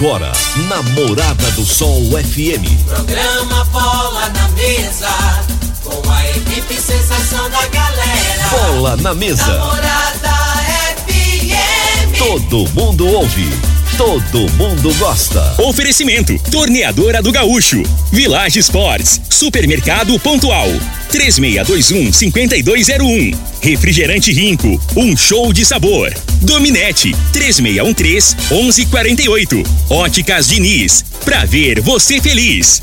Agora, Namorada do Sol FM. Programa Bola na Mesa. Com a equipe sensação da galera. Bola na Mesa. Namorada FM. Todo mundo ouve. Todo mundo gosta. Oferecimento: Torneadora do Gaúcho, Village Sports, Supermercado Pontual, 3621-5201. Refrigerante Rinco, um show de sabor. Dominete, 3613-1148. Óticas Diniz, pra ver você feliz.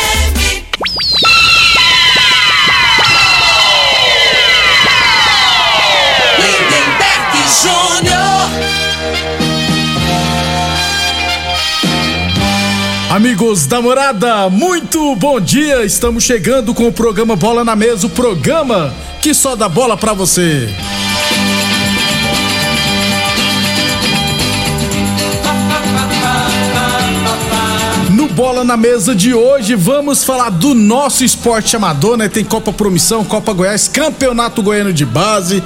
Júnior. Amigos da morada, muito bom dia! Estamos chegando com o programa Bola na Mesa o programa que só dá bola pra você. Bola na Mesa de hoje, vamos falar do nosso esporte amador, né? Tem Copa Promissão, Copa Goiás, Campeonato Goiano de Base,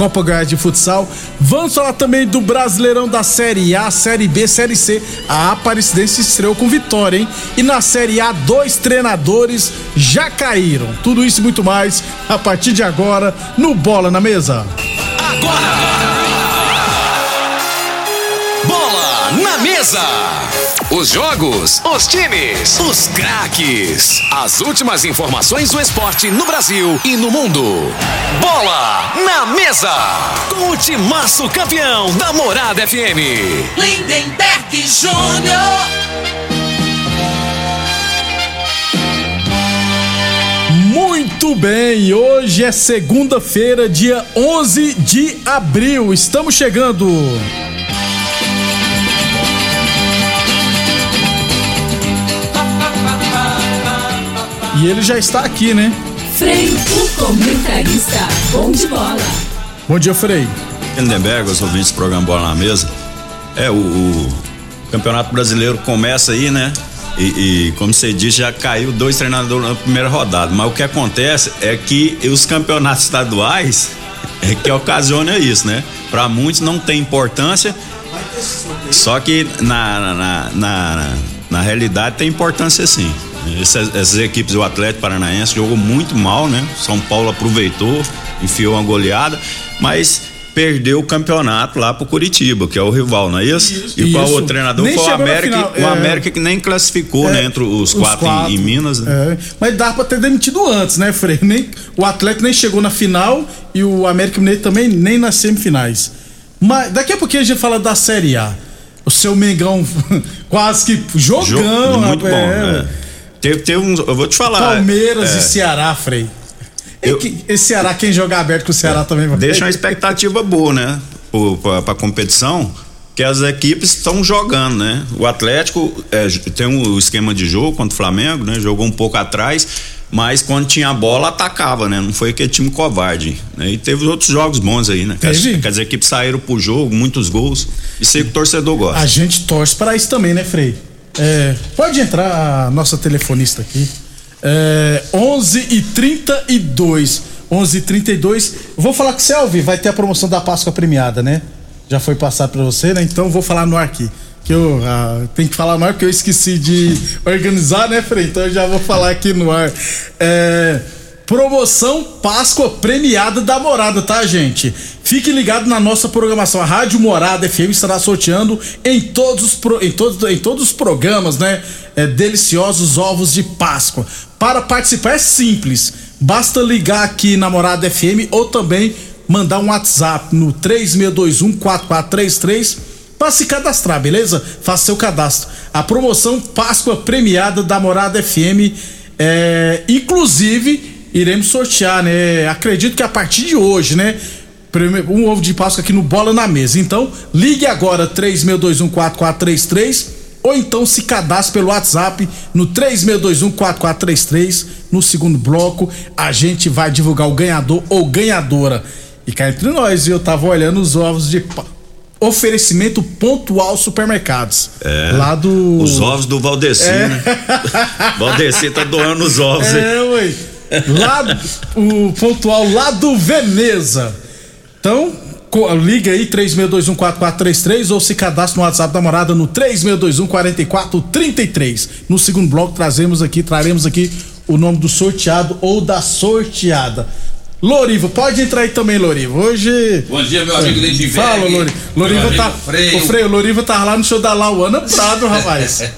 Copa Goiás de Futsal. Vamos falar também do Brasileirão da Série A, Série B, Série C. A Aparecidense estreou com vitória, hein? E na Série A, dois treinadores já caíram. Tudo isso e muito mais a partir de agora no Bola na Mesa. Bola na mesa. Os jogos, os times, os craques. As últimas informações do esporte no Brasil e no mundo. Bola na mesa. Com o timaço campeão da Morada FM. Lindenberg Júnior. Muito bem, hoje é segunda-feira, dia 11 de abril. Estamos chegando. E ele já está aqui, né? Frei, o comentarista, bom de bola. Bom dia, Frei. Lindenberg, os ouvintes do programa Bola na Mesa. É, o, o Campeonato Brasileiro começa aí, né? E, e, como você disse, já caiu dois treinadores na primeira rodada. Mas o que acontece é que os campeonatos estaduais é que ocasiona isso, né? Para muitos não tem importância. Só que na, na, na, na realidade tem importância sim. Essas, essas equipes, o Atlético Paranaense jogou muito mal, né? São Paulo aproveitou, enfiou uma goleada, mas perdeu o campeonato lá pro Curitiba, que é o rival, não é isso? E qual Isso. o treinador Nem foi o América, final, o é. América que nem classificou, É, né, entre os, quatro, Em, em Minas, né? É, mas dá pra ter demitido antes, né, Frei? Nem, o Atlético nem chegou na final e o América Mineiro também nem nas semifinais. Mas daqui a pouquinho a gente fala da Série A. O seu Mengão quase que jogão, Jo- muito rapaz, bom, é. né? Teve, teve uns, eu vou te falar. Palmeiras é, e Ceará, Frei. Eu- E Esse Ceará, quem jogar aberto com o Ceará também vai. deixa uma expectativa boa, né? pra competição, que as equipes estão jogando, né? O Atlético é, tem um esquema de jogo contra o Flamengo, né? Jogou um pouco atrás, mas quando tinha a bola atacava, né? Não foi aquele time covarde. Né? E teve outros jogos bons aí, né? Que as, que as equipes saíram pro jogo, muitos gols. Isso aí que o torcedor gosta. A gente torce para isso também, né, Frei? É, pode entrar a nossa telefonista aqui. É, 11 e 32. 11 e 32. Vou falar com você, Alvi, vai ter a promoção da Páscoa premiada, né? Já foi passado para você, né? Então vou falar no ar aqui. Que eu ah, tenho que falar no ar porque eu esqueci de organizar, né, Frei? Então eu já vou falar aqui no ar. É, Promoção Páscoa Premiada da Morada, tá, gente? Fique ligado na nossa programação. A Rádio Morada FM estará sorteando em todos os, pro- em todos, em todos os programas, né? É, deliciosos ovos de Páscoa. Para participar é simples. Basta ligar aqui na Morada FM ou também mandar um WhatsApp no 36214433 para se cadastrar, beleza? Faça seu cadastro. A promoção Páscoa Premiada da Morada FM é, inclusive, iremos sortear, né? Acredito que a partir de hoje, né? Um ovo de Páscoa aqui no Bola na Mesa. Então, ligue agora 36214433 ou então se cadastre pelo WhatsApp no 36214433. No segundo bloco, a gente vai divulgar o ganhador ou ganhadora. E cá entre nós, eu tava olhando os ovos de oferecimento pontual supermercados. É. Lá do Os ovos do Valdeci, né? Valdeci tá doando os ovos. É, ué. Lá, o pontual lá do Veneza. Então, liga aí 36214433 ou se cadastre no WhatsApp da morada no 36214433. No segundo bloco trazemos aqui, traremos aqui o nome do sorteado ou da sorteada. Lorivo, pode entrar aí também, Lorivo. Hoje. Bom dia, meu amigo Lindenberg. Fala, Lorivo. Lorivo tá. Freio. O Freio, Lorivo tá lá no show da Lauana Prado, rapaz.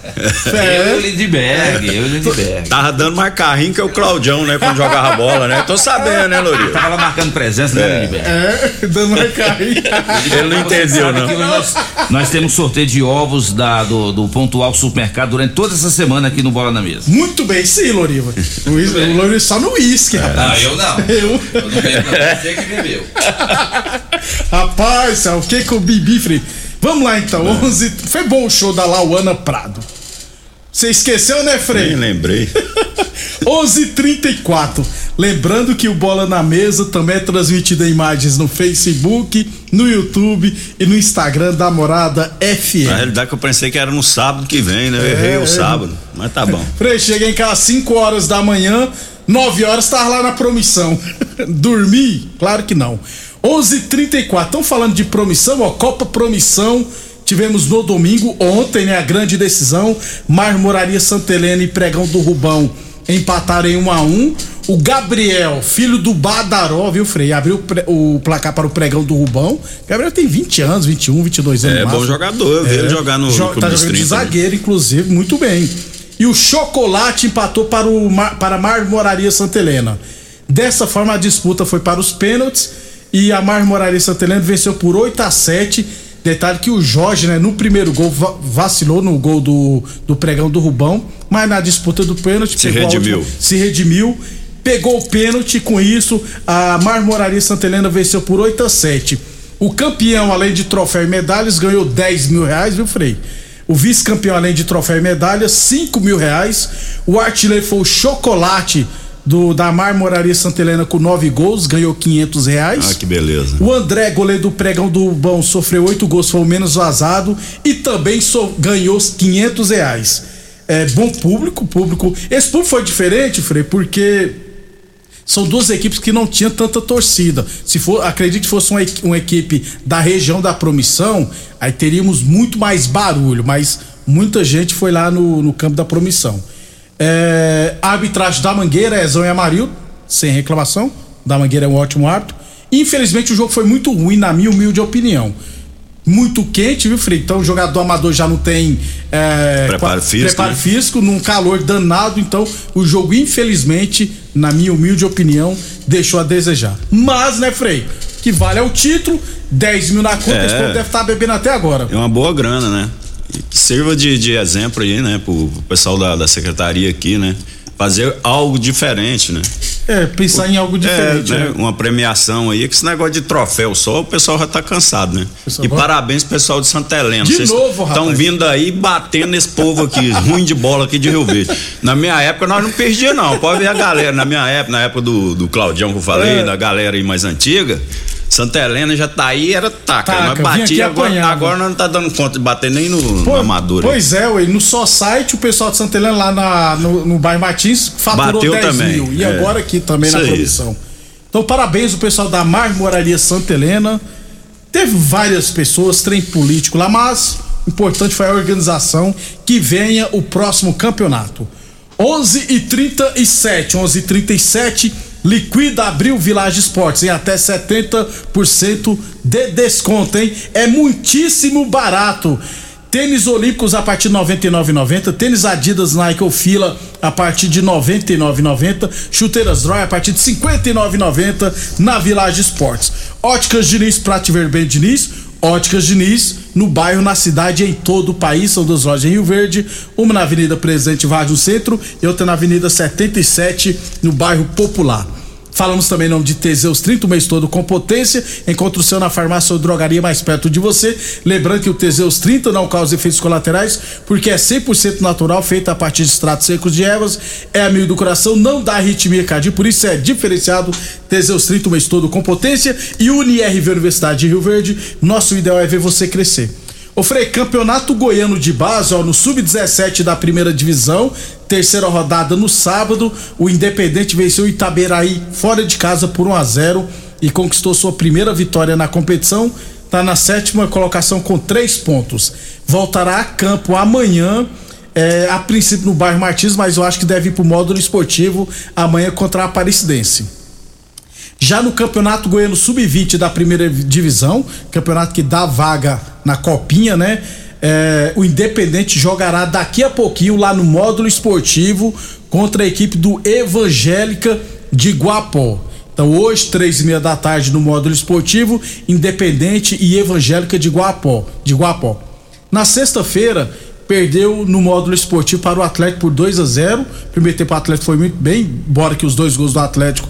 Eu, É. Lindbergh, eu, Lindbergh. Tava dando mais carrinho que o Claudião, né? Quando jogava bola, né? Tô sabendo, né, Lourinho? Tava lá marcando presença, né, Lindbergh? É, dando uma carinha. Ele não entendeu, não. nós, nós temos sorteio de ovos da, do, do Pontual Supermercado durante toda essa semana aqui no Bola na Mesa. Muito bem, sim, Loriva. O, uísque- o Loriva só no uísque, Ah, rapaz. eu não. Eu. Eu não bebo, não. Você que bebeu. Rapaz, o que que o Bibi, Frei? Vamos lá então, 11. Foi bom o show da Lauana Prado. Você esqueceu, né, Nem Frei? lembrei. 11:34. Lembrando que o Bola na Mesa também é transmitido em imagens no Facebook, no YouTube e no Instagram da Morada Na FM. realidade que eu pensei que era no sábado que vem, né? Eu errei É, o é. sábado. Mas tá bom. Frei, cheguei em casa às 5 horas da manhã, 9 horas tava lá na promissão. Dormi? Claro que não. 11:34. Estão falando de promissão, ó, Copa Promissão. Tivemos no domingo, ontem, né, a grande decisão. Marmoraria Santa Helena e Pregão do Rubão empataram em 1 a 1 O Gabriel, filho do Badaró, viu, Frei? Abriu o o placar para o Pregão do Rubão. Gabriel tem 20 anos, 21, 22 anos. É bom jogador, eu vi ele jogar no, Jo- tá jogando de 30. né? zagueiro, inclusive, muito bem. E o Chocolate empatou para, o, Mar- para a Marmoraria Santa Helena. Dessa forma, a disputa foi para os pênaltis e a Marmoraria Santa Helena venceu por 8 a 7 Detalhe que o Jorge, né, no primeiro gol, va- vacilou no gol do, do pregão do Rubão, mas na disputa do pênalti Se redimiu. última- se redimiu, pegou o pênalti, com isso a Marmoraria Santa Helena venceu por 8 a 7 O campeão, além de troféu e medalhas, ganhou 10 mil reais, viu, Frei? O vice-campeão, além de troféu e medalhas, 5 mil reais. O artilheiro foi o Chocolate do, da Marmoraria Santa Helena com 9 gols, ganhou 500 reais. Ah, que beleza. O André, goleiro do Pregão do Bom, sofreu oito gols, foi o menos vazado e também so- ganhou os 500 reais. É bom público, público. Esse público foi diferente, Frei, porque são duas equipes que não tinham tanta torcida. Se for, acredito que fosse uma, uma equipe da região da Promissão, aí teríamos muito mais barulho, mas muita gente foi lá no, no campo da Promissão. É, arbitragem da Mangueira é Zão e Amarildo, sem reclamação. Da Mangueira é um ótimo árbitro. Infelizmente o jogo foi muito ruim, na minha humilde opinião. Muito quente, viu, Frei? Então o jogador amador já não tem é, Preparo físico, preparo né? físico, num calor danado. Então o jogo, infelizmente, na minha humilde opinião, deixou a desejar. Mas, né, Frei? Que vale é o título, 10 mil na conta, É. esse povo deve estar bebendo até agora. É uma boa grana, né? E que sirva de, de exemplo aí, né? Pro, pro pessoal da, da secretaria aqui, né? Fazer algo diferente, né? É, pensar em algo diferente. É, né? né? Uma premiação aí, que esse negócio de troféu só, o pessoal já tá cansado, né? Pessoal, e vamos- parabéns pro pessoal de Santa Helena. De novo, rapaz. Estão vindo aí batendo nesse povo aqui, ruim de bola aqui de Rio Verde. Na minha época nós não perdia não, pode ver a galera, na minha época, na época do, do Claudião que eu falei, É. da galera aí mais antiga, Santa Helena já tá aí, era taca, Taca, aqui batia, agora, agora não tá dando conta de bater nem no, Pô. Pois é, ué, no só site o pessoal de Santa Helena lá na- no, no bairro Martins faturou Bateu 10 também, mil. E é. agora aqui também na Isso aí. produção. Então, parabéns o pessoal da Marmoraria Santa Helena. Teve várias pessoas, trem político lá, mas o importante foi a organização que venha o próximo campeonato. 11 e 37, 11 e 37, liquida Abril Village Esportes em até 70% de desconto, hein? É muitíssimo barato. Tênis olímpicos a partir de 99,90, tênis Adidas Nike ou Fila a partir de 99,90, chuteiras Droy a partir de 59,90 na Village Esportes. Óticas Diniz, Prate Verben Diniz, Óticas Diniz, no bairro, na cidade e em todo o país. São duas lojas em Rio Verde, uma na Avenida Presidente Vargas no centro e outra na Avenida 77, no bairro Popular. Falamos também em nome de Teseus 30, o mês todo com potência. Encontre o seu na farmácia ou drogaria mais perto de você. Lembrando que o Teseus 30 não causa efeitos colaterais, porque é 100% natural, feito a partir de extratos secos de ervas. É amigo do coração, não dá arritmia cardíaca, por isso é diferenciado. Teseus 30, o mês todo com potência. E UniRV Universidade de Rio Verde. Nosso ideal é ver você crescer. Ô Frei, campeonato goiano de base, ó, no sub-17 da primeira divisão, terceira rodada no sábado, o Independente venceu o Itaberaí fora de casa por 1 a 0 e conquistou sua primeira vitória na competição. Tá na sétima colocação com três pontos. Voltará a campo amanhã, é, a princípio no bairro Martins, mas eu acho que deve ir pro módulo esportivo amanhã contra a Aparecidense. Já no Campeonato Goiano Sub-20 da primeira divisão, campeonato que dá vaga na copinha, né? É, o Independente jogará daqui a pouquinho lá no módulo esportivo contra a equipe do Evangélica de Guapó. Então hoje, três e meia da tarde, no módulo esportivo, Independente e Evangélica de Guapó. De Guapó. Na sexta-feira, perdeu no módulo esportivo para o Atlético por 2 a 0 Primeiro tempo o Atlético foi muito bem, embora que os dois gols do Atlético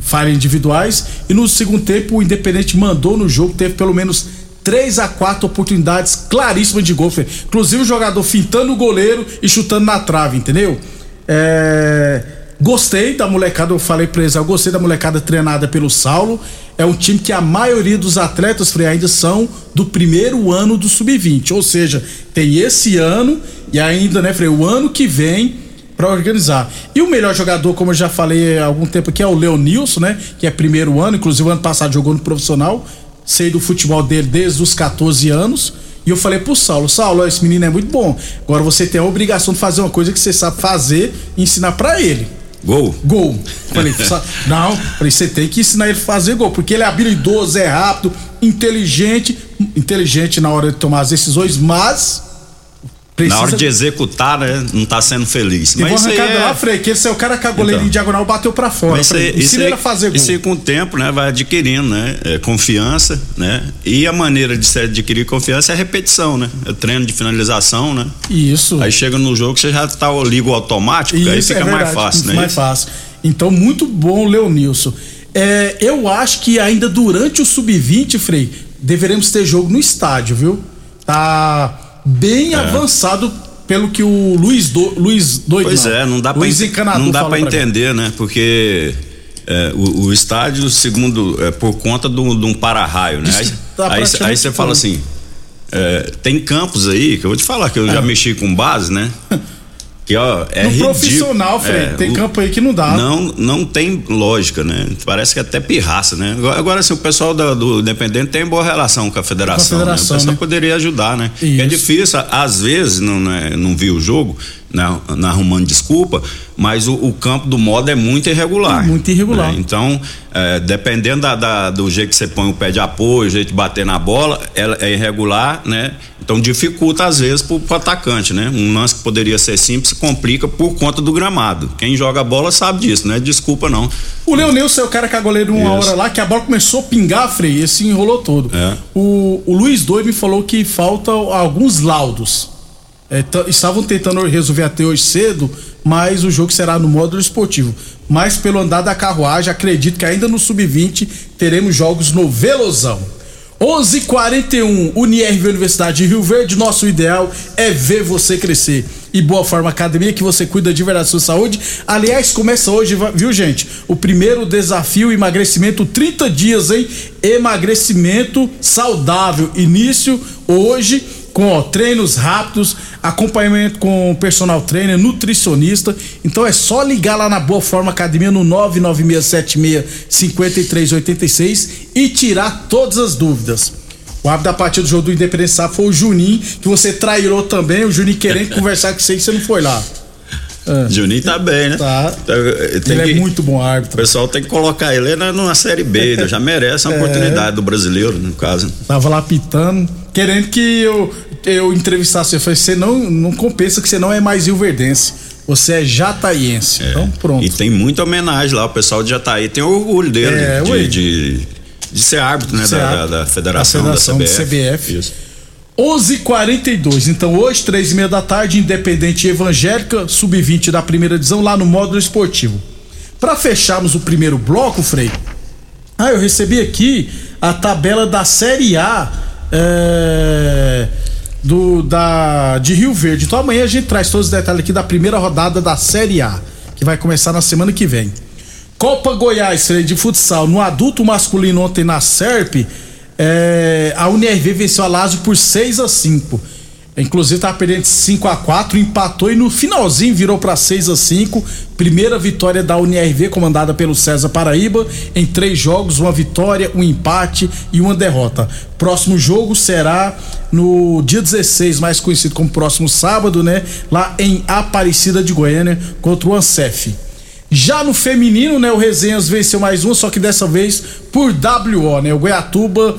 falhas individuais. E no segundo tempo, o Independente mandou no jogo, teve pelo menos três a quatro oportunidades claríssimas de gol. Inclusive o jogador fintando o goleiro e chutando na trave, entendeu? É... Gostei da molecada, eu falei pra eles, eu gostei da molecada treinada pelo Saulo. É um time que a maioria dos atletas, Frei, ainda são do primeiro ano do Sub-20. Ou seja, tem esse ano e ainda, né, Frei, o ano que vem para organizar. E o melhor jogador, como eu já falei há algum tempo aqui, é o Leonilson, né? Que é primeiro ano, inclusive ano passado jogou no profissional. Sei do futebol dele desde os 14 anos. E eu falei pro Saulo, Saulo, esse menino é muito bom. Agora você tem a obrigação de fazer uma coisa que você sabe fazer e ensinar para ele. Gol? Gol. Falei, não, falei, você tem que ensinar ele a fazer gol, porque ele é habilidoso, é rápido, inteligente, inteligente na hora de tomar as decisões, mas Precisa... Na hora de executar, né? Não tá sendo feliz. Mas isso aí é... lá, Frei, que esse é o cara que a goleira então, em diagonal bateu para fora. Isso, aí, a fazer gol. Isso aí com o tempo, né? Vai adquirindo, né? É, confiança, né? E a maneira de se adquirir confiança é repetição, né? É treino de finalização, né? Isso. Aí chega no jogo, você já tá ligo automático, isso, aí fica é mais fácil, né? Mais fácil. Então, muito bom, Leonilson. É, eu acho que ainda durante o Sub-20, Frei, deveremos ter jogo no estádio, viu? Tá bem é. avançado pelo que o Luiz do, Luiz doido Pois não. é, não dá para não dá para entender, mim. né? Porque é, o, o, estádio, segundo, é por conta de um para-raio, né? Aí, tá aí, aí você fala assim, é, tem campos aí que eu vou te falar que eu já é. mexi com base, né? Que, ó, é no ridículo. profissional, Fred, é, tem o, campo aí que não dá. Não, não tem lógica, né? Parece que é até pirraça, né? Agora, agora assim, o pessoal da, do Independente tem boa relação com a federação. Com a federação né? O pessoal né? poderia ajudar, né? É difícil, às vezes, não, né, não viu o jogo, né, na arrumando desculpa, mas o, o, campo do modo é muito irregular. Muito irregular. Né? Então, é, dependendo da, da, do jeito que você põe o pé de apoio, o jeito de bater na bola, é, é irregular, né? Então dificulta às vezes pro, pro atacante, né? Um lance que poderia ser simples complica por conta do gramado. Quem joga bola sabe disso, não é desculpa não. O Leonilson é o cara que a goleiro uma Isso. hora lá, que a bola começou a pingar, Frei, esse enrolou todo. É. O, o Luiz Doido me falou que falta alguns laudos é, estavam tentando resolver até hoje cedo, mas o jogo será no módulo esportivo. Mas pelo andar da carruagem, acredito que ainda no sub-20 teremos jogos no Velozão. 11:41 Unirv Universidade de Rio Verde. Nosso ideal é ver você crescer. E Boa Forma Academia, que você cuida de verdade da sua saúde. Aliás, começa hoje, viu, gente? O primeiro desafio emagrecimento 30 dias, hein? Emagrecimento saudável. Início hoje com ó, treinos rápidos, acompanhamento com personal trainer, nutricionista. Então é só ligar lá na Boa Forma Academia no 996765386 e tirar todas as dúvidas. O árbitro da partida do jogo do Independência foi o Juninho, que você trairou também, o Juninho querendo conversar com você e você não foi lá. É. Juninho tá bem, né? Tá. Então, ele que, é muito bom árbitro. O pessoal tem que colocar ele numa série B, já merece uma é. oportunidade do brasileiro, no caso. Tava lá pitando, querendo que eu eu entrevistasse, eu falei, você não, não compensa que você não é mais rioverdense. Você é jataiense. É. Então, pronto. E tem muita homenagem lá. O pessoal de Jataí tem orgulho dele é, de, de, de, ser árbitro, né? Ser da, árbitro, da, da, federação, da, federação, da CBF. CBF. Isso. 11:42. Então hoje, três e meia da tarde, Independente Evangélica, sub-20 da primeira divisão, lá no módulo esportivo. Para fecharmos o primeiro bloco, Frei, ah, eu recebi aqui a tabela da Série A é, do, da, de Rio Verde. Então amanhã a gente traz todos os detalhes aqui da primeira rodada da Série A, que vai começar na semana que vem. Copa Goiás, de futsal. No adulto masculino ontem na SERP, é, a UNRV venceu a Lazio por 6 a 5 Inclusive tava perdendo 5 a 4 empatou e no finalzinho virou para 6 a 5 Primeira vitória da UNRV, comandada pelo César Paraíba, em três jogos, uma vitória, um empate e uma derrota. Próximo jogo será no dia 16, mais conhecido como próximo sábado, né? Lá em Aparecida de Goiânia, contra o Ancef. Já no feminino, né, o Resenhas venceu mais um, só que dessa vez por WO, né? O Goiatuba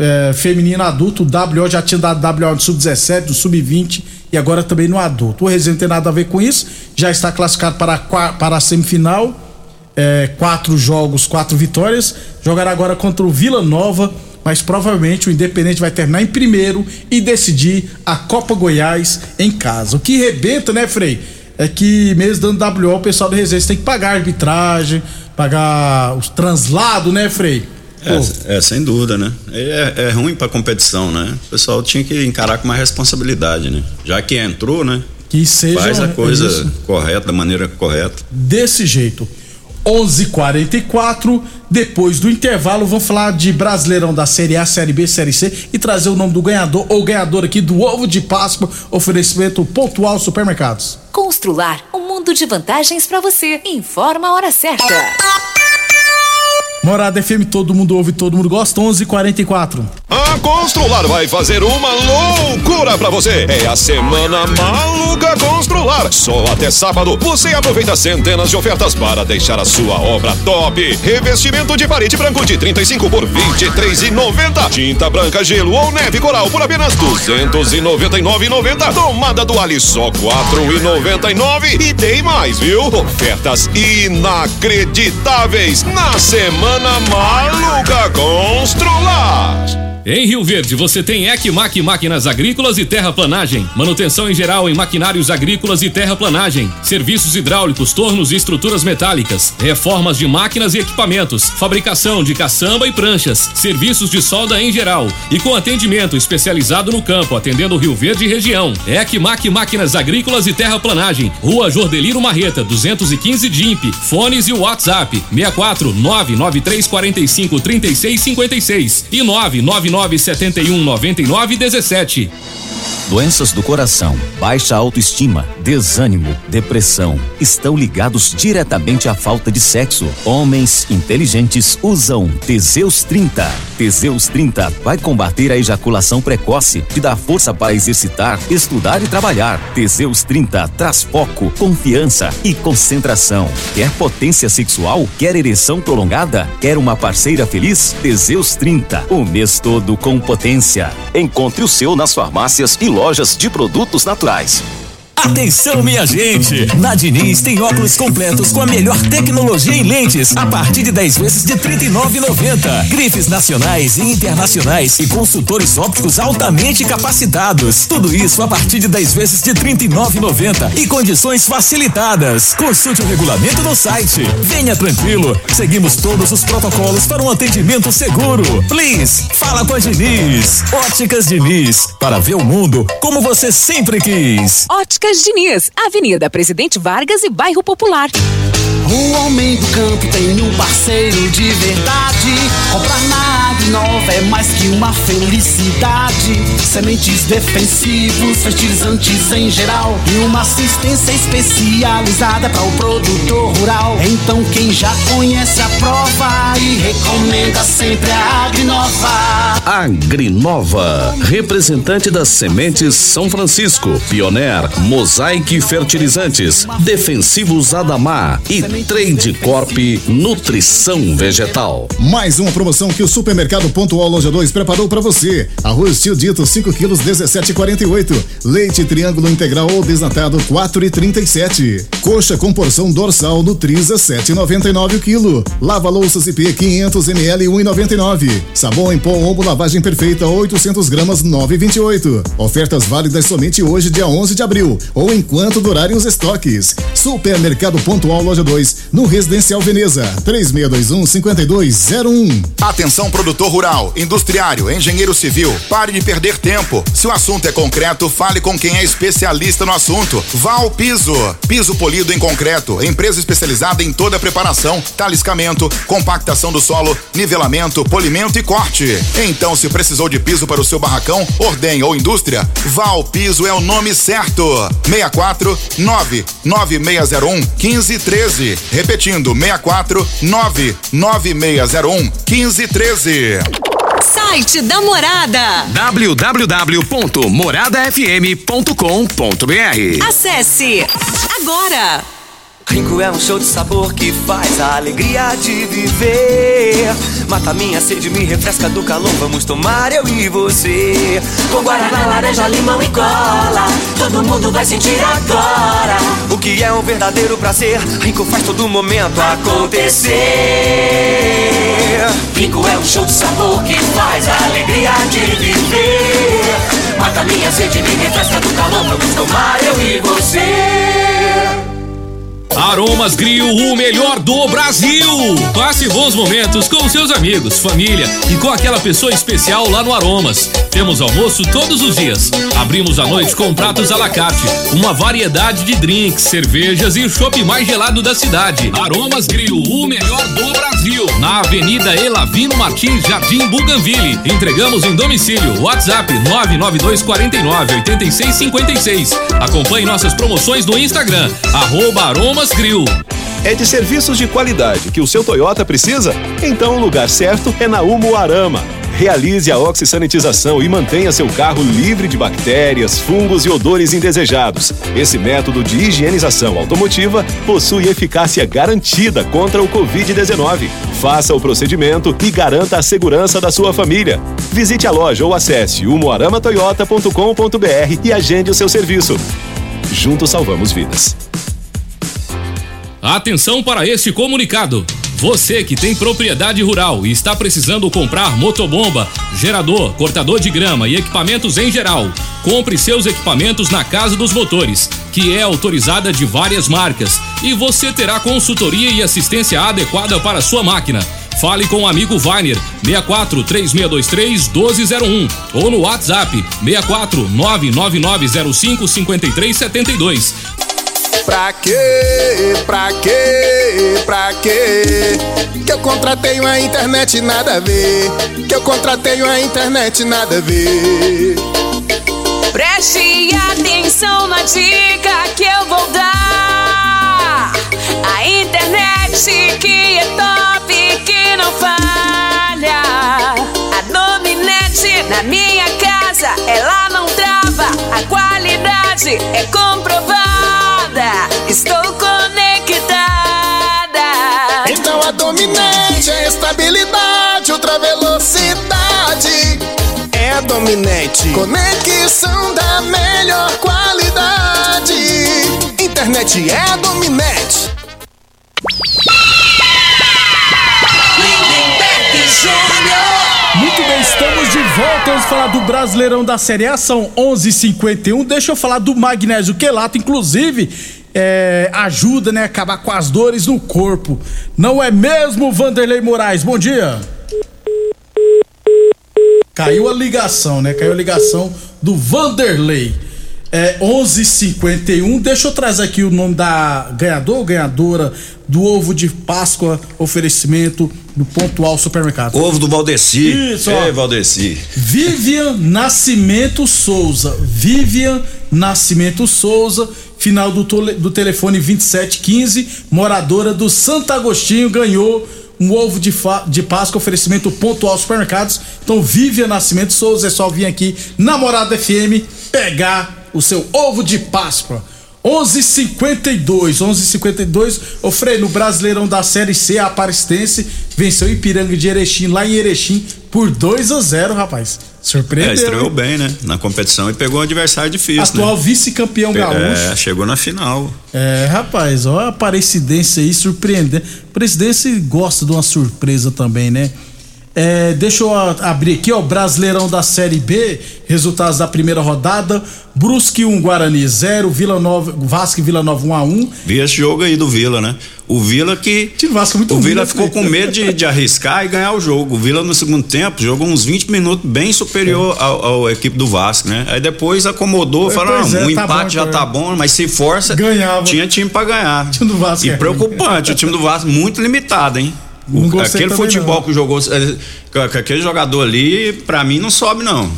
é, feminino adulto, o WO já tinha dado WO no sub-17, no sub-20 e agora também no adulto. O Resenha não tem nada a ver com isso, já está classificado para a, para a semifinal, é, quatro jogos, quatro vitórias, jogará agora contra o Vila Nova, mas provavelmente o Independente vai terminar em primeiro e decidir a Copa Goiás em casa. O que rebenta, né, Frei? É que mesmo dando WO, o pessoal do Resenha tem que pagar arbitragem, pagar os translados, né, Frei? É, é, sem dúvida, né? É, é ruim pra competição, né? O pessoal tinha que encarar com mais responsabilidade, né? Já que entrou, né? Que seja Faz a coisa isso. correta, da maneira correta. Desse jeito. 11:44 depois do intervalo vamos falar de Brasileirão da Série A, Série B, Série C e trazer o nome do ganhador ou ganhador aqui do ovo de Páscoa, oferecimento pontual supermercados. Constrular um mundo de vantagens para você. Informa a hora certa. Morada FM, todo mundo ouve, todo mundo gosta, 11:44. A Constrular vai fazer uma loucura para você. É a semana maluca Constrular. Só até sábado você aproveita centenas de ofertas para deixar a sua obra top. Revestimento de parede branco de 35 por 23,90. Tinta branca, gelo ou neve coral por apenas 299,90. Tomada do Ali só 4,99 e tem mais, viu? Ofertas inacreditáveis na semana Semana Maluca Constrular. Em Rio Verde, você tem Ecmac Máquinas Agrícolas e Terraplanagem. Manutenção em geral em maquinários agrícolas e terraplanagem. Serviços hidráulicos, tornos e estruturas metálicas. Reformas de máquinas e equipamentos. Fabricação de caçamba e pranchas. Serviços de solda em geral. E com atendimento especializado no campo, atendendo Rio Verde e região. Ecmac Máquinas Agrícolas e Terraplanagem. Rua Jordeliro Marreta, 215 DIMP. Fones e WhatsApp: 64 993 45 36 56 e 999 9971 9917. Doenças do coração, baixa autoestima, desânimo, depressão estão ligados diretamente à falta de sexo. Homens inteligentes usam Teseus 30. Teseus 30 vai combater a ejaculação precoce, te dá força para exercitar, estudar e trabalhar. Teseus 30 traz foco, confiança e concentração. Quer potência sexual? Quer ereção prolongada? Quer uma parceira feliz? Teseus 30, o mês todo com potência. Encontre o seu nas farmácias e lojas de produtos naturais. Atenção, minha gente! Na Diniz tem óculos completos com a melhor tecnologia em lentes, a partir de 10 vezes de R$ 39,90. Grifes nacionais e internacionais e consultores ópticos altamente capacitados. Tudo isso a partir de 10 vezes de R$ 39,90 e condições facilitadas. Consulte o regulamento no site. Venha tranquilo, seguimos todos os protocolos para um atendimento seguro. Please, fala com a Diniz. Óticas Diniz, para ver o mundo como você sempre quis. Óticas Óticas Diniz, Avenida Presidente Vargas e Bairro Popular. O homem do campo tem um parceiro de verdade. Comprar na Agrinova é mais que uma felicidade. Sementes defensivos, fertilizantes em geral e uma assistência especializada para o produtor rural. Então quem já conhece a prova e recomenda sempre a Agrinova. Agrinova, representante das sementes São Francisco, Pioneer, Mosaic Fertilizantes, Defensivos Adamar e Trade Corp Nutrição Vegetal. Mais uma promoção que o Supermercado Pontual Loja 2 preparou para você. Arroz tio dito 5 quilos 17,48. Leite triângulo integral ou desnatado 4,37. Coxa com porção dorsal Nutriza 7,99 o quilo. Lava louças IP 500 ml 1,99. Sabão em pó ombro lavagem perfeita 800 gramas 9,28. Ofertas válidas somente hoje, dia 11 de abril, ou enquanto durarem os estoques. Supermercado Pontual Loja 2, no Residencial Veneza, 3621 5201. Atenção produtor rural, industriário, engenheiro civil, pare de perder tempo. Se o assunto é concreto, fale com quem é especialista no assunto. Val Piso, piso polido em concreto, empresa especializada em toda a preparação, taliscamento, compactação do solo, nivelamento, polimento e corte. Então, se precisou de piso para o seu barracão, ordem ou indústria, Val Piso é o nome certo. 64 99601 1513. Repetindo, 64 99601 1513. Site da Morada. www.moradafm.com.br Acesse agora. Rinco é um show de sabor que faz a alegria de viver. Mata minha sede, me refresca do calor. Vamos tomar eu e você. Com guaraná, laranja, limão e cola. Todo mundo vai sentir agora. O que é um verdadeiro prazer. Rinco faz todo momento acontecer. Rinco é um show de sabor que faz a alegria de viver. Mata minha sede, me refresca do calor. Vamos tomar eu e você. Aromas Grill, o melhor do Brasil. Passe bons momentos com seus amigos, família e com aquela pessoa especial lá no Aromas. Temos almoço todos os dias. Abrimos à noite com pratos à la carte, uma variedade de drinks, cervejas e o chopp mais gelado da cidade. Aromas Grill, o melhor do Brasil. Na Avenida Elavino Martins, Jardim Buganville. Entregamos em domicílio. WhatsApp 99249 8656. Acompanhe nossas promoções no Instagram, arroba Aromas Grill. É de serviços de qualidade que o seu Toyota precisa? Então o lugar certo é na Umuarama. Realize a oxisanitização e mantenha seu carro livre de bactérias, fungos e odores indesejados. Esse método de higienização automotiva possui eficácia garantida contra o Covid-19. Faça o procedimento e garanta a segurança da sua família. Visite a loja ou acesse umuaramatoyota.com.br e agende o seu serviço. Juntos salvamos vidas. Atenção para este comunicado. Você que tem propriedade rural e está precisando comprar motobomba, gerador, cortador de grama e equipamentos em geral, compre seus equipamentos na Casa dos Motores, que é autorizada de várias marcas, e você terá consultoria e assistência adequada para sua máquina. Fale com o amigo Vainer 64 3623 1201 ou no WhatsApp 64 99905 5372. Pra quê? Pra quê? Pra quê? Que eu contratei uma internet nada a ver. Que eu contratei uma internet nada a ver. Preste atenção na dica que eu vou dar. A internet que é top, que não falha. A Dominete na minha casa, ela não trava. A qualidade é comprovada. Estou conectada. Então a dominante é estabilidade, ultra velocidade. É a dominante. Conexão da melhor qualidade. Internet é a dominante. Muito bem, estamos de volta. Vamos falar do Brasileirão da Série A, são 11:51. Deixa eu falar do magnésio quelato, inclusive é, ajuda, né, a acabar com as dores no corpo. Não é mesmo, Vanderlei Moraes? Bom dia. Caiu a ligação, né? Caiu a ligação do Vanderlei. É 11:51. Deixa eu trazer aqui o nome da ganhador ou ganhadora do ovo de Páscoa, oferecimento do Pontual Supermercado. Ovo do Valdeci. Isso, ó. Ei, Valdeci. Vivian Nascimento Souza. Vivian Nascimento Souza, final do, tole- do telefone 2715, moradora do Santo Agostinho, ganhou um ovo de, de Páscoa, oferecimento pontual supermercados. Então, Vivian Nascimento Souza, é só vir aqui na Morada FM pegar o seu ovo de Páscoa. 11:52, 11:52. Ô Frei, no Brasileirão da Série C, a Aparecidense venceu o Ipiranga de Erechim lá em Erechim por 2 a 0, rapaz. Surpreendeu. É, estreou hein? bem, né? Na competição e pegou um adversário difícil. Atual né? vice-campeão gaúcho. É, chegou na final. É, rapaz, ó a Aparecidense aí surpreendendo. Presidência gosta de uma surpresa também, né? É, deixa eu abrir aqui, ó, Brasileirão da Série B, resultados da primeira rodada, Brusque 1, Guarani 0, Vila Nova, Vasco e Vila Nova 1 a 1 Vi esse jogo aí do Vila, né? O Vila que. muito o Vila né, ficou Felipe? com medo de, de arriscar e ganhar o jogo. O Vila no segundo tempo jogou uns 20 minutos bem superior ao, ao equipe do Vasco, né? Aí depois acomodou, É, falou: ah, é, o tá empate bom, já tá tá bom, mas se força. Ganhava. Tinha time pra ganhar. O time do Vasco e é preocupante, o time do Vasco muito limitado, hein? O- aquele futebol não. que jogou. com Aquele jogador ali, pra mim, não sobe, não.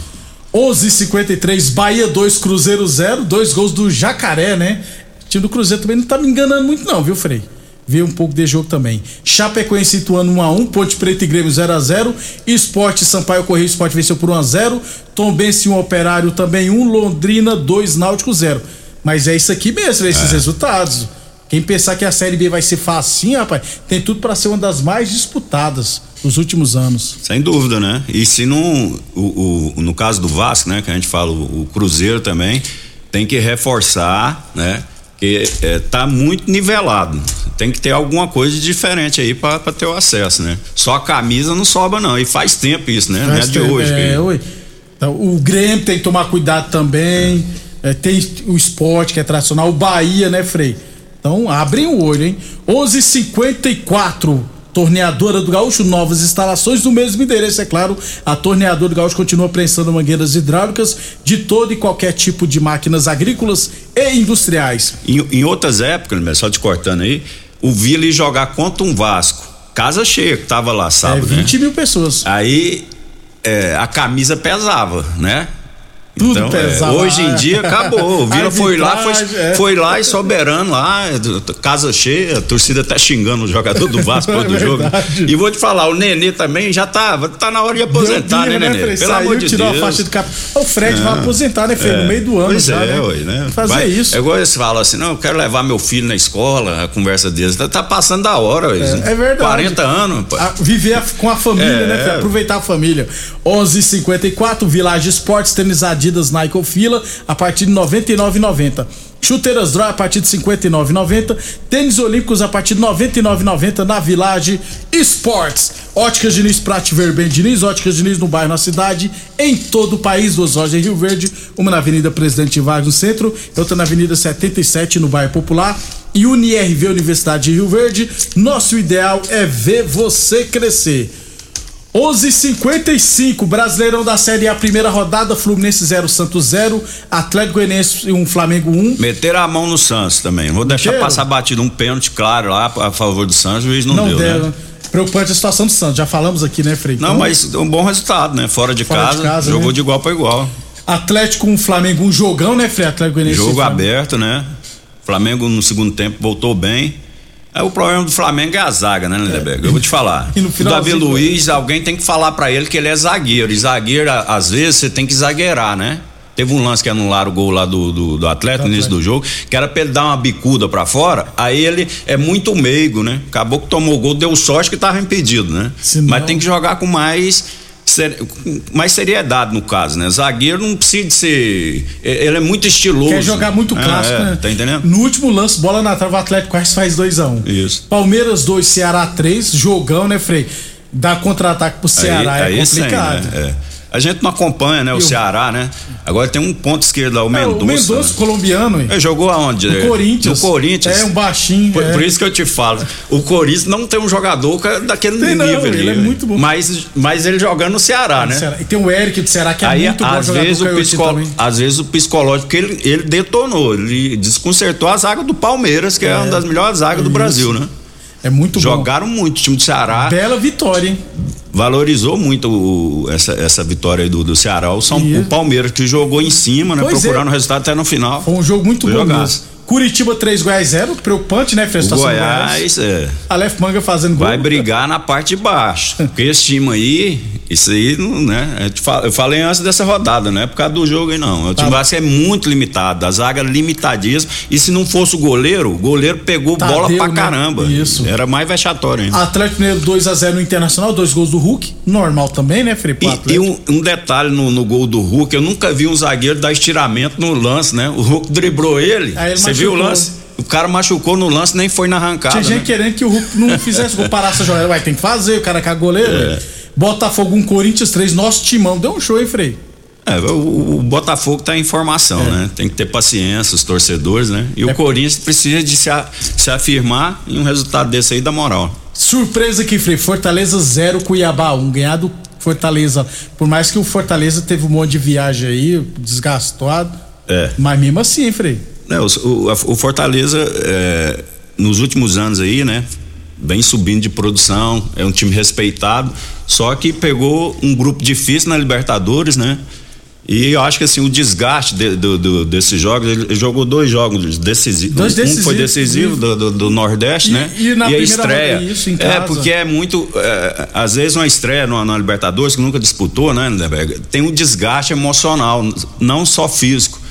11:53 Bahia 2 Cruzeiro 0, dois gols do Jacaré, né? O time do Cruzeiro também não tá me enganando muito não, viu, Frei? Vi um pouco de jogo também. Chapecoense Ituano 1 a 1, Ponte Preta e Grêmio 0 a 0, Esporte Sampaio Correio Esporte venceu por 1 a 0, Tombense 1 Operário também 1, Londrina 2 Náutico 0. Mas é isso aqui mesmo, esses É. resultados. Quem pensar que a Série B vai ser facinho, rapaz, tem tudo pra ser uma das mais disputadas dos últimos anos. Sem dúvida, né? E se não. O, o- no caso do Vasco, né? Que a gente fala, o, o Cruzeiro também, tem que reforçar, né? Que é, tá muito nivelado. Tem que ter alguma coisa diferente aí pra ter o acesso, né? Só a camisa não sobra, não. E faz tempo isso, né? Não é de tempo, hoje. é, que- oi. Então, o Grêmio tem que tomar cuidado também. É, tem o esporte que é tradicional, o Bahia, né, Frei? Então, abrem o olho, hein? 11:54 Torneadora do Gaúcho, novas instalações no mesmo endereço, é claro. A Torneadora do Gaúcho continua prensando mangueiras hidráulicas de todo e qualquer tipo de máquinas agrícolas e industriais. Em, em outras épocas, né, só te cortando aí, o Vila ia jogar contra um Vasco. Casa cheia que tava lá sábado, é 20 né? mil pessoas. Aí é, a camisa pesava, né? Tudo então, é, pesava. hoje em dia acabou. O Vila foi lá, foi, é. foi lá e soberano lá, casa cheia, a torcida até xingando o jogador do Vasco É do jogo. E vou te falar, o Nenê também já tá, tá na hora de aposentar, Deu birra, né, Nenê? Frei? Pelo Saiu, amor de tirou Deus. a faixa de capa. O Fred Não. vai aposentar, né, Frei? No É. meio do ano Pois já, é, né? ué, né? Fazer Vai- isso. É igual eles falam assim, não, eu quero levar meu filho na escola, a conversa deles. Tá, tá passando da hora, ué. É, é verdade. 40 anos. A- viver com a família, É. né? Aproveitar a família. 11:54 Village Esportes, tênis Adidas Nike ou Fila, a partir de R$ 99,90. Chuteiras Draw a partir de R$ 59,90. Tênis Olímpicos a partir de R$ 99,90 na Village Esportes. Óticas Diniz, Prate Verben Diniz, Óticas Diniz no bairro, na cidade, em todo o país, duas lojas em Rio Verde, uma na Avenida Presidente Vargas no centro, outra na Avenida 77 no bairro Popular. E UniRV Universidade de Rio Verde, nosso ideal é ver você crescer. 11:55 Brasileirão da Série A, primeira rodada, Fluminense 0, Santos 0, Atlético Goianiense 1, Flamengo 1. Meteram a mão no Santos também. Vou deixar Meteram? passar batido um pênalti claro lá a favor do Santos, o juiz não, Não, deu, deram. né? Preocupante a situação do Santos, já falamos aqui, né, Frei? Não, Então, mas um bom resultado, né? Fora de, Fora de casa, casa, jogou né? de igual para igual. Atlético 1, Flamengo 1, jogão, né, Frei? Atlético Goianiense Jogo aberto, né? Flamengo no segundo tempo voltou bem. Aí o problema do Flamengo é a zaga, né, Lindeberg? Eu vou te falar. E no o Davi Luiz, alguém tem que falar pra ele que ele é zagueiro. E zagueiro, às vezes, você tem que zagueirar, né? Teve um lance que anularam o gol lá do, do, do Atlético no início do jogo, que era pra ele dar uma bicuda pra fora, aí ele é muito meigo, né? Acabou que tomou o gol, deu sorte que tava impedido, né? Mas tem que jogar com mais mais seriedade no caso, né? Zagueiro não precisa de ser. Ele é muito estiloso. Quer jogar muito É, clássico, é, né? Tá entendendo? No último lance, bola na trave, o Atlético quase faz 2x1. Isso. Palmeiras 2, Ceará 3, jogão, né, Frei? Dá contra-ataque pro Ceará, aí, é aí sim, complicado. né? É. A gente não acompanha, né? O E o- Ceará, né? Agora tem um ponto esquerdo lá, o É, Mendonça. o Mendonça, né? colombiano, hein? Ele jogou aonde? No Corinthians. No Corinthians. É, um baixinho. Por, é. por isso que eu te falo. O Corinthians não tem um jogador que é daquele Tem não, nível ali. ele é né? muito bom. Mas, mas ele jogando no Ceará, né? Ceará. E tem o Eric do Ceará, que é Aí, muito bom às jogador. vezes, o psicó... às vezes o psicológico, porque ele, ele detonou, ele desconcertou a zaga do Palmeiras, que é, É. uma das melhores zagas do. Brasil, né? É muito Jogaram muito, o time do Ceará Bela vitória, hein? valorizou muito o- essa, essa vitória aí do, do Ceará. O, São, o Palmeiras que jogou em cima, né? Pois procurando é. o resultado até no final. Foi um jogo muito Foi bom. Curitiba 3, Goiás 0. Preocupante, né, Fê? a O situação do Goiás é, Aleph Manga fazendo gol. vai brigar na parte de baixo. Porque esse time aí, isso aí, né? Eu, falei antes dessa rodada, não é por causa do jogo aí, não. O time Tá. Vasco é muito limitado, a zaga limitadíssima. E se não fosse o goleiro, o goleiro pegou Tadeu, bola pra né? caramba. Isso. Era mais vexatório ainda. Atlético Mineiro 2x0 no Internacional, dois gols do Hulk. Normal também, né, Felipe? E, e um, um detalhe no, no gol do Hulk, eu nunca vi um zagueiro dar estiramento no lance, né? O Hulk driblou ele. Aí ele Você viu o lance? O cara machucou no lance, nem foi na arrancada. Tinha gente né? querendo que o Hulk não fizesse gol, parasse a jogada. Vai, tem que fazer, o cara que é goleiro. É. Botafogo 1, Corinthians 3, nosso timão. Deu um show, hein, Frei? É, o, o Botafogo tá em formação, É. né? Tem que ter paciência, os torcedores, né? E o Corinthians precisa de se, a- se afirmar em um resultado desse aí da moral. Surpresa aqui, Frei. Fortaleza 0, Cuiabá 1. Ganhado Fortaleza. Por mais que o Fortaleza teve um monte de viagem aí, desgastado. É. Mas mesmo assim, hein, Frei. É, o, o- a- o Fortaleza, é, nos últimos anos aí, né? Vem subindo de produção, é um time respeitado, só que pegou um grupo difícil na Libertadores, né? E eu acho que assim, o desgaste de- do- do- desses jogos, ele, jogou dois jogos decisivos. Dois um foi decisivo do, do- do Nordeste, E- né? e na a primeira estreia. isso, em é, casa. porque é muito. é, às vezes uma estreia na, na Libertadores, que nunca disputou, né, tem um desgaste emocional, não só físico.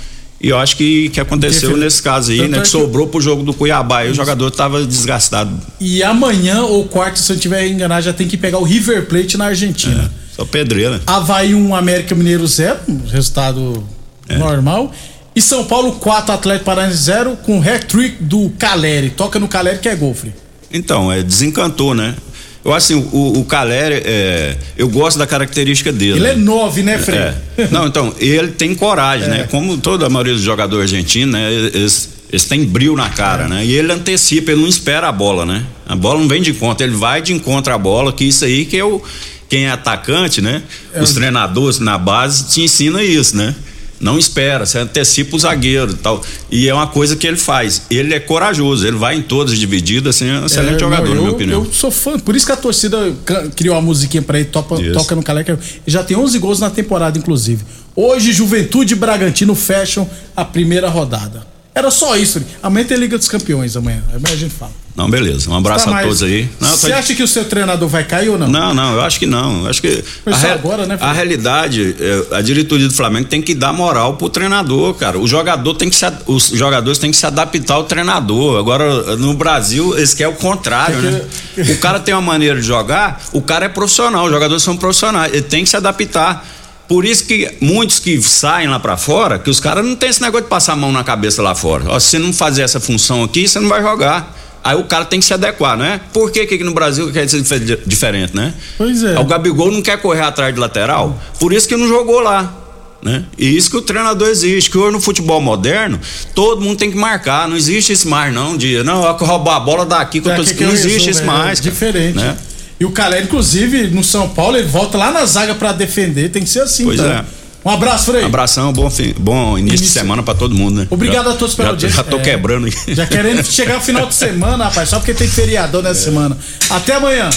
E eu acho que, que aconteceu nesse caso aí, Tanto né? é Que que- sobrou pro jogo do Cuiabá. E o jogador tava desgastado. E amanhã ou quarta, se eu tiver enganado, já tem que pegar o River Plate na Argentina. Só pedreira. Havaí 1, América Mineiro 0, um resultado É. normal. E São Paulo 4, Atlético Paranaense 0, com hat-trick do Caleri. Toca no Caleri que é gol, Frei. Então, é, desencantou, né? Eu acho assim, o, o Caleri, é, eu gosto da característica dele. Ele é né? 9, né, Frei? É. Não, então, ele tem coragem, né? Como toda a maioria dos jogadores argentinos, né? Eles, eles têm brilho na cara, né? E ele antecipa, ele não espera a bola, né? A bola não vem de encontro, ele vai de encontro à bola, que isso aí que é o. Quem é atacante, né? Os treinadores na base te ensinam isso, né? Não espera, você antecipa o zagueiro e tal. E é uma coisa que ele faz. Ele é corajoso, ele vai em todas as divididas, assim, é um excelente É, jogador, não, na minha eu, opinião. Eu sou fã, por isso que a torcida criou uma musiquinha pra ele, topa, toca no é- Já tem 11 gols na temporada, inclusive. Hoje, Juventude e Bragantino fecham a primeira rodada. Era só isso. Amanhã tem Liga dos Campeões, amanhã. Amanhã a gente fala. Não, beleza. Um abraço Tá, a todos aí. Não, eu tô- Você acha que o seu treinador vai cair ou não? Não, não, eu acho que não. Eu acho que a, re- agora, né, a realidade, é, a diretoria do Flamengo tem que dar moral pro treinador, cara. O jogador tem que se, os jogadores têm que se adaptar ao treinador. Agora no Brasil eles querem o contrário, né? O cara tem uma maneira de jogar, o cara é profissional, os jogadores são profissionais, ele tem que se adaptar. Por isso que muitos que saem lá pra fora, que os caras não tem esse negócio de passar a mão na cabeça lá fora. Ó, se você não fazer essa função aqui, você não vai jogar. Aí o cara tem que se adequar, né? Por que que aqui no Brasil quer ser dife- diferente, né? Pois é. O Gabigol não quer correr atrás de lateral, por isso que não jogou lá. Né? E isso que o treinador exige, que hoje no futebol moderno, todo mundo tem que marcar, não existe esse mais não, de não, eu roubar a bola daqui, que eu tô, É, que que não existe isso é mais. cara, Diferente. né? E o Caleri, inclusive, no São Paulo, ele volta lá na zaga pra defender. Tem que ser assim, Pois então. é. Um abraço, Frei. Abração, bom, fim- bom início, de semana pra todo mundo, né? Obrigado Já- a todos pela já, audiência. Já tô É. quebrando aqui. Já querendo chegar ao final de semana, rapaz, só porque tem feriador nessa semana. Até amanhã.